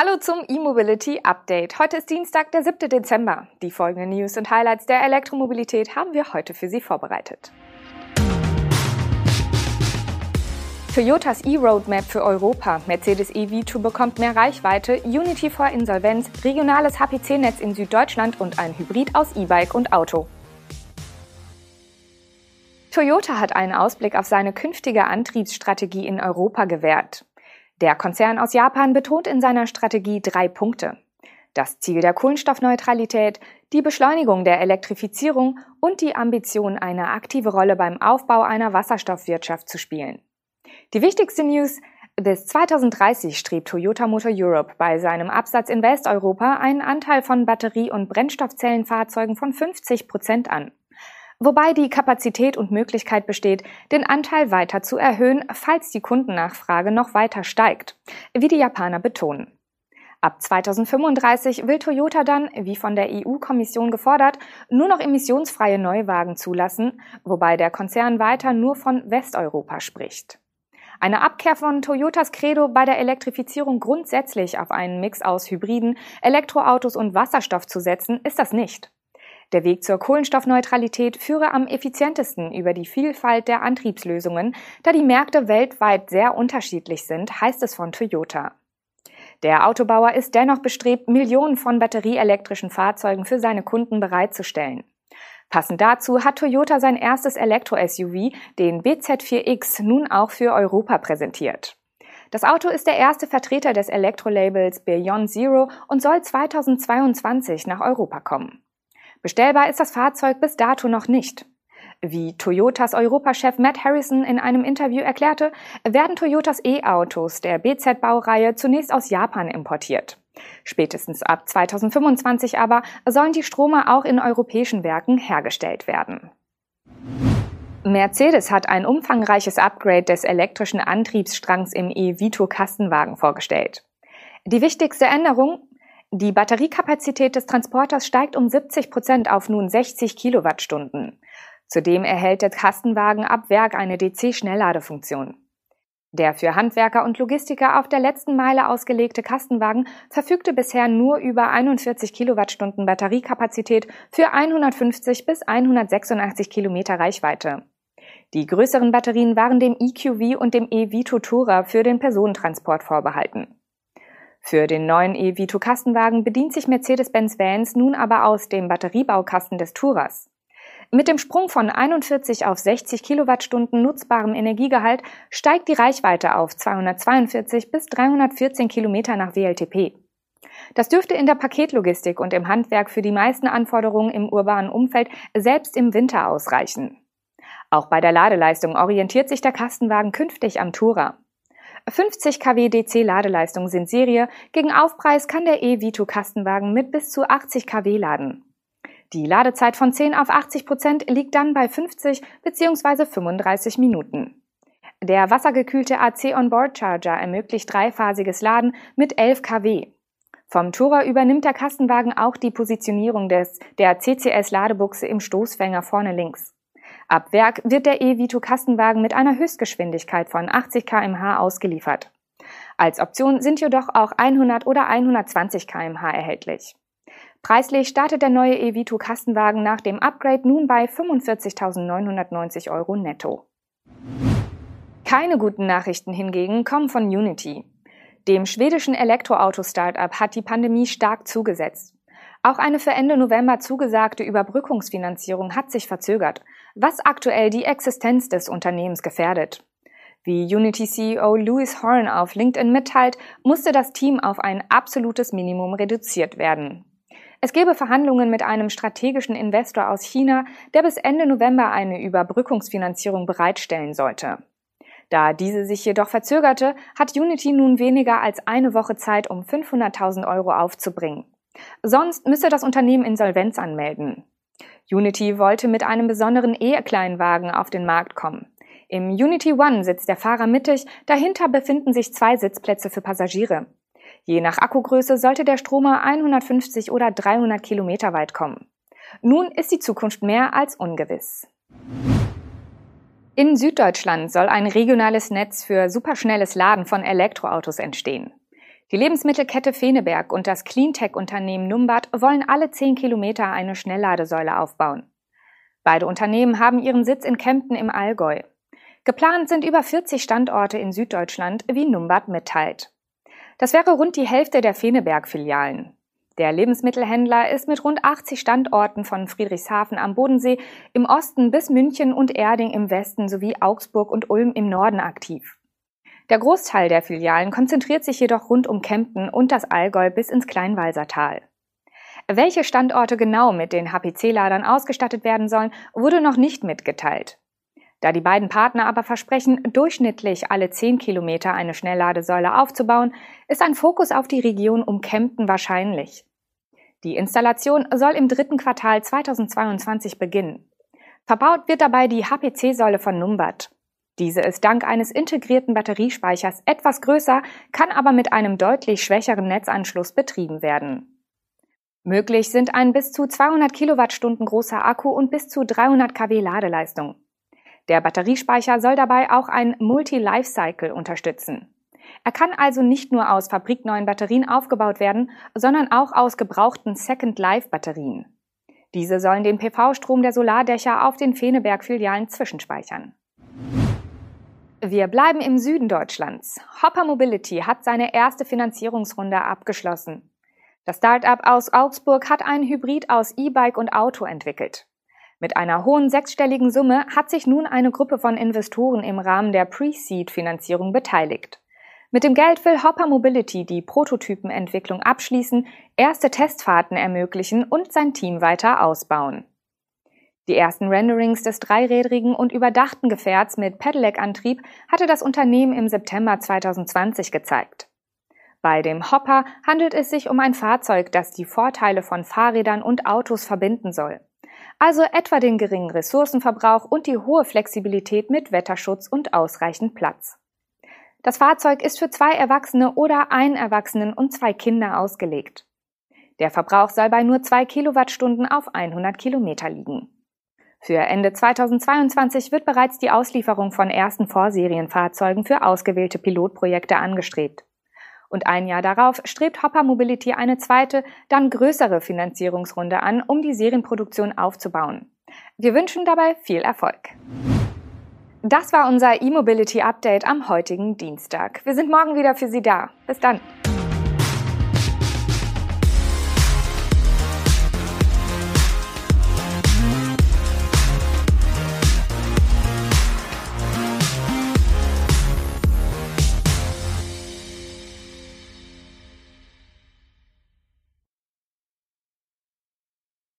Hallo zum E-Mobility Update. Heute ist Dienstag, der 7. Dezember. Die folgenden News und Highlights der Elektromobilität haben wir heute für Sie vorbereitet. Toyotas E-Roadmap für Europa, Mercedes E-V2 bekommt mehr Reichweite, Unity vor Insolvenz, regionales HPC-Netz in Süddeutschland und ein Hybrid aus E-Bike und Auto. Toyota hat einen Ausblick auf seine künftige Antriebsstrategie in Europa gewährt. Der Konzern aus Japan betont in seiner Strategie drei Punkte. Das Ziel der Kohlenstoffneutralität, die Beschleunigung der Elektrifizierung und die Ambition, eine aktive Rolle beim Aufbau einer Wasserstoffwirtschaft zu spielen. Die wichtigste News, bis 2030 strebt Toyota Motor Europe bei seinem Absatz in Westeuropa einen Anteil von Batterie- und Brennstoffzellenfahrzeugen von 50 Prozent an wobei die Kapazität und Möglichkeit besteht, den Anteil weiter zu erhöhen, falls die Kundennachfrage noch weiter steigt, wie die Japaner betonen. Ab 2035 will Toyota dann, wie von der EU-Kommission gefordert, nur noch emissionsfreie Neuwagen zulassen, wobei der Konzern weiter nur von Westeuropa spricht. Eine Abkehr von Toyotas Credo bei der Elektrifizierung grundsätzlich auf einen Mix aus Hybriden, Elektroautos und Wasserstoff zu setzen, ist das nicht. Der Weg zur Kohlenstoffneutralität führe am effizientesten über die Vielfalt der Antriebslösungen, da die Märkte weltweit sehr unterschiedlich sind, heißt es von Toyota. Der Autobauer ist dennoch bestrebt, Millionen von batterieelektrischen Fahrzeugen für seine Kunden bereitzustellen. Passend dazu hat Toyota sein erstes Elektro-SUV, den BZ4X, nun auch für Europa präsentiert. Das Auto ist der erste Vertreter des Elektrolabels Beyond Zero und soll 2022 nach Europa kommen. Bestellbar ist das Fahrzeug bis dato noch nicht. Wie Toyotas Europachef Matt Harrison in einem Interview erklärte, werden Toyotas E-Autos der BZ-Baureihe zunächst aus Japan importiert. Spätestens ab 2025 aber sollen die Strome auch in europäischen Werken hergestellt werden. Mercedes hat ein umfangreiches Upgrade des elektrischen Antriebsstrangs im E-Vito-Kastenwagen vorgestellt. Die wichtigste Änderung, die Batteriekapazität des Transporters steigt um 70 Prozent auf nun 60 Kilowattstunden. Zudem erhält der Kastenwagen ab Werk eine DC-Schnellladefunktion. Der für Handwerker und Logistiker auf der letzten Meile ausgelegte Kastenwagen verfügte bisher nur über 41 Kilowattstunden Batteriekapazität für 150 bis 186 Kilometer Reichweite. Die größeren Batterien waren dem EQV und dem e-Vito Tourer für den Personentransport vorbehalten. Für den neuen E-Vito-Kastenwagen bedient sich Mercedes-Benz Vans nun aber aus dem Batteriebaukasten des Tourers. Mit dem Sprung von 41 auf 60 Kilowattstunden nutzbarem Energiegehalt steigt die Reichweite auf 242 bis 314 Kilometer nach WLTP. Das dürfte in der Paketlogistik und im Handwerk für die meisten Anforderungen im urbanen Umfeld selbst im Winter ausreichen. Auch bei der Ladeleistung orientiert sich der Kastenwagen künftig am Tourer. 50 kW DC Ladeleistung sind Serie. Gegen Aufpreis kann der E-Vito Kastenwagen mit bis zu 80 kW laden. Die Ladezeit von 10 auf 80 Prozent liegt dann bei 50 bzw. 35 Minuten. Der wassergekühlte AC Onboard Charger ermöglicht dreiphasiges Laden mit 11 kW. Vom Tourer übernimmt der Kastenwagen auch die Positionierung des, der CCS-Ladebuchse im Stoßfänger vorne links. Ab Werk wird der E-Vito Kastenwagen mit einer Höchstgeschwindigkeit von 80 kmh ausgeliefert. Als Option sind jedoch auch 100 oder 120 kmh erhältlich. Preislich startet der neue E-Vito Kastenwagen nach dem Upgrade nun bei 45.990 Euro netto. Keine guten Nachrichten hingegen kommen von Unity. Dem schwedischen Elektroauto-Startup hat die Pandemie stark zugesetzt. Auch eine für Ende November zugesagte Überbrückungsfinanzierung hat sich verzögert, was aktuell die Existenz des Unternehmens gefährdet. Wie Unity CEO Louis Horn auf LinkedIn mitteilt, musste das Team auf ein absolutes Minimum reduziert werden. Es gebe Verhandlungen mit einem strategischen Investor aus China, der bis Ende November eine Überbrückungsfinanzierung bereitstellen sollte. Da diese sich jedoch verzögerte, hat Unity nun weniger als eine Woche Zeit, um 500.000 Euro aufzubringen. Sonst müsse das Unternehmen Insolvenz anmelden. Unity wollte mit einem besonderen E-Kleinwagen auf den Markt kommen. Im Unity One sitzt der Fahrer mittig, dahinter befinden sich zwei Sitzplätze für Passagiere. Je nach Akkugröße sollte der Stromer 150 oder 300 Kilometer weit kommen. Nun ist die Zukunft mehr als ungewiss. In Süddeutschland soll ein regionales Netz für superschnelles Laden von Elektroautos entstehen. Die Lebensmittelkette Feneberg und das Cleantech-Unternehmen Numbat wollen alle 10 Kilometer eine Schnellladesäule aufbauen. Beide Unternehmen haben ihren Sitz in Kempten im Allgäu. Geplant sind über 40 Standorte in Süddeutschland, wie Numbat mitteilt. Das wäre rund die Hälfte der Feneberg-Filialen. Der Lebensmittelhändler ist mit rund 80 Standorten von Friedrichshafen am Bodensee im Osten bis München und Erding im Westen sowie Augsburg und Ulm im Norden aktiv. Der Großteil der Filialen konzentriert sich jedoch rund um Kempten und das Allgäu bis ins Kleinwalsertal. Welche Standorte genau mit den HPC-Ladern ausgestattet werden sollen, wurde noch nicht mitgeteilt. Da die beiden Partner aber versprechen, durchschnittlich alle 10 Kilometer eine Schnellladesäule aufzubauen, ist ein Fokus auf die Region um Kempten wahrscheinlich. Die Installation soll im dritten Quartal 2022 beginnen. Verbaut wird dabei die HPC-Säule von Numbat. Diese ist dank eines integrierten Batteriespeichers etwas größer, kann aber mit einem deutlich schwächeren Netzanschluss betrieben werden. Möglich sind ein bis zu 200 Kilowattstunden großer Akku und bis zu 300 kW Ladeleistung. Der Batteriespeicher soll dabei auch ein Multi-Lifecycle unterstützen. Er kann also nicht nur aus fabrikneuen Batterien aufgebaut werden, sondern auch aus gebrauchten Second-Life-Batterien. Diese sollen den PV-Strom der Solardächer auf den Feneberg-Filialen zwischenspeichern. Wir bleiben im Süden Deutschlands. Hopper Mobility hat seine erste Finanzierungsrunde abgeschlossen. Das Start-up aus Augsburg hat ein Hybrid aus E-Bike und Auto entwickelt. Mit einer hohen sechsstelligen Summe hat sich nun eine Gruppe von Investoren im Rahmen der Pre-Seed-Finanzierung beteiligt. Mit dem Geld will Hopper Mobility die Prototypenentwicklung abschließen, erste Testfahrten ermöglichen und sein Team weiter ausbauen. Die ersten Renderings des dreirädrigen und überdachten Gefährts mit Pedelec-Antrieb hatte das Unternehmen im September 2020 gezeigt. Bei dem Hopper handelt es sich um ein Fahrzeug, das die Vorteile von Fahrrädern und Autos verbinden soll. Also etwa den geringen Ressourcenverbrauch und die hohe Flexibilität mit Wetterschutz und ausreichend Platz. Das Fahrzeug ist für zwei Erwachsene oder einen Erwachsenen und zwei Kinder ausgelegt. Der Verbrauch soll bei nur zwei Kilowattstunden auf 100 Kilometer liegen. Für Ende 2022 wird bereits die Auslieferung von ersten Vorserienfahrzeugen für ausgewählte Pilotprojekte angestrebt. Und ein Jahr darauf strebt Hopper Mobility eine zweite, dann größere Finanzierungsrunde an, um die Serienproduktion aufzubauen. Wir wünschen dabei viel Erfolg. Das war unser E-Mobility Update am heutigen Dienstag. Wir sind morgen wieder für Sie da. Bis dann.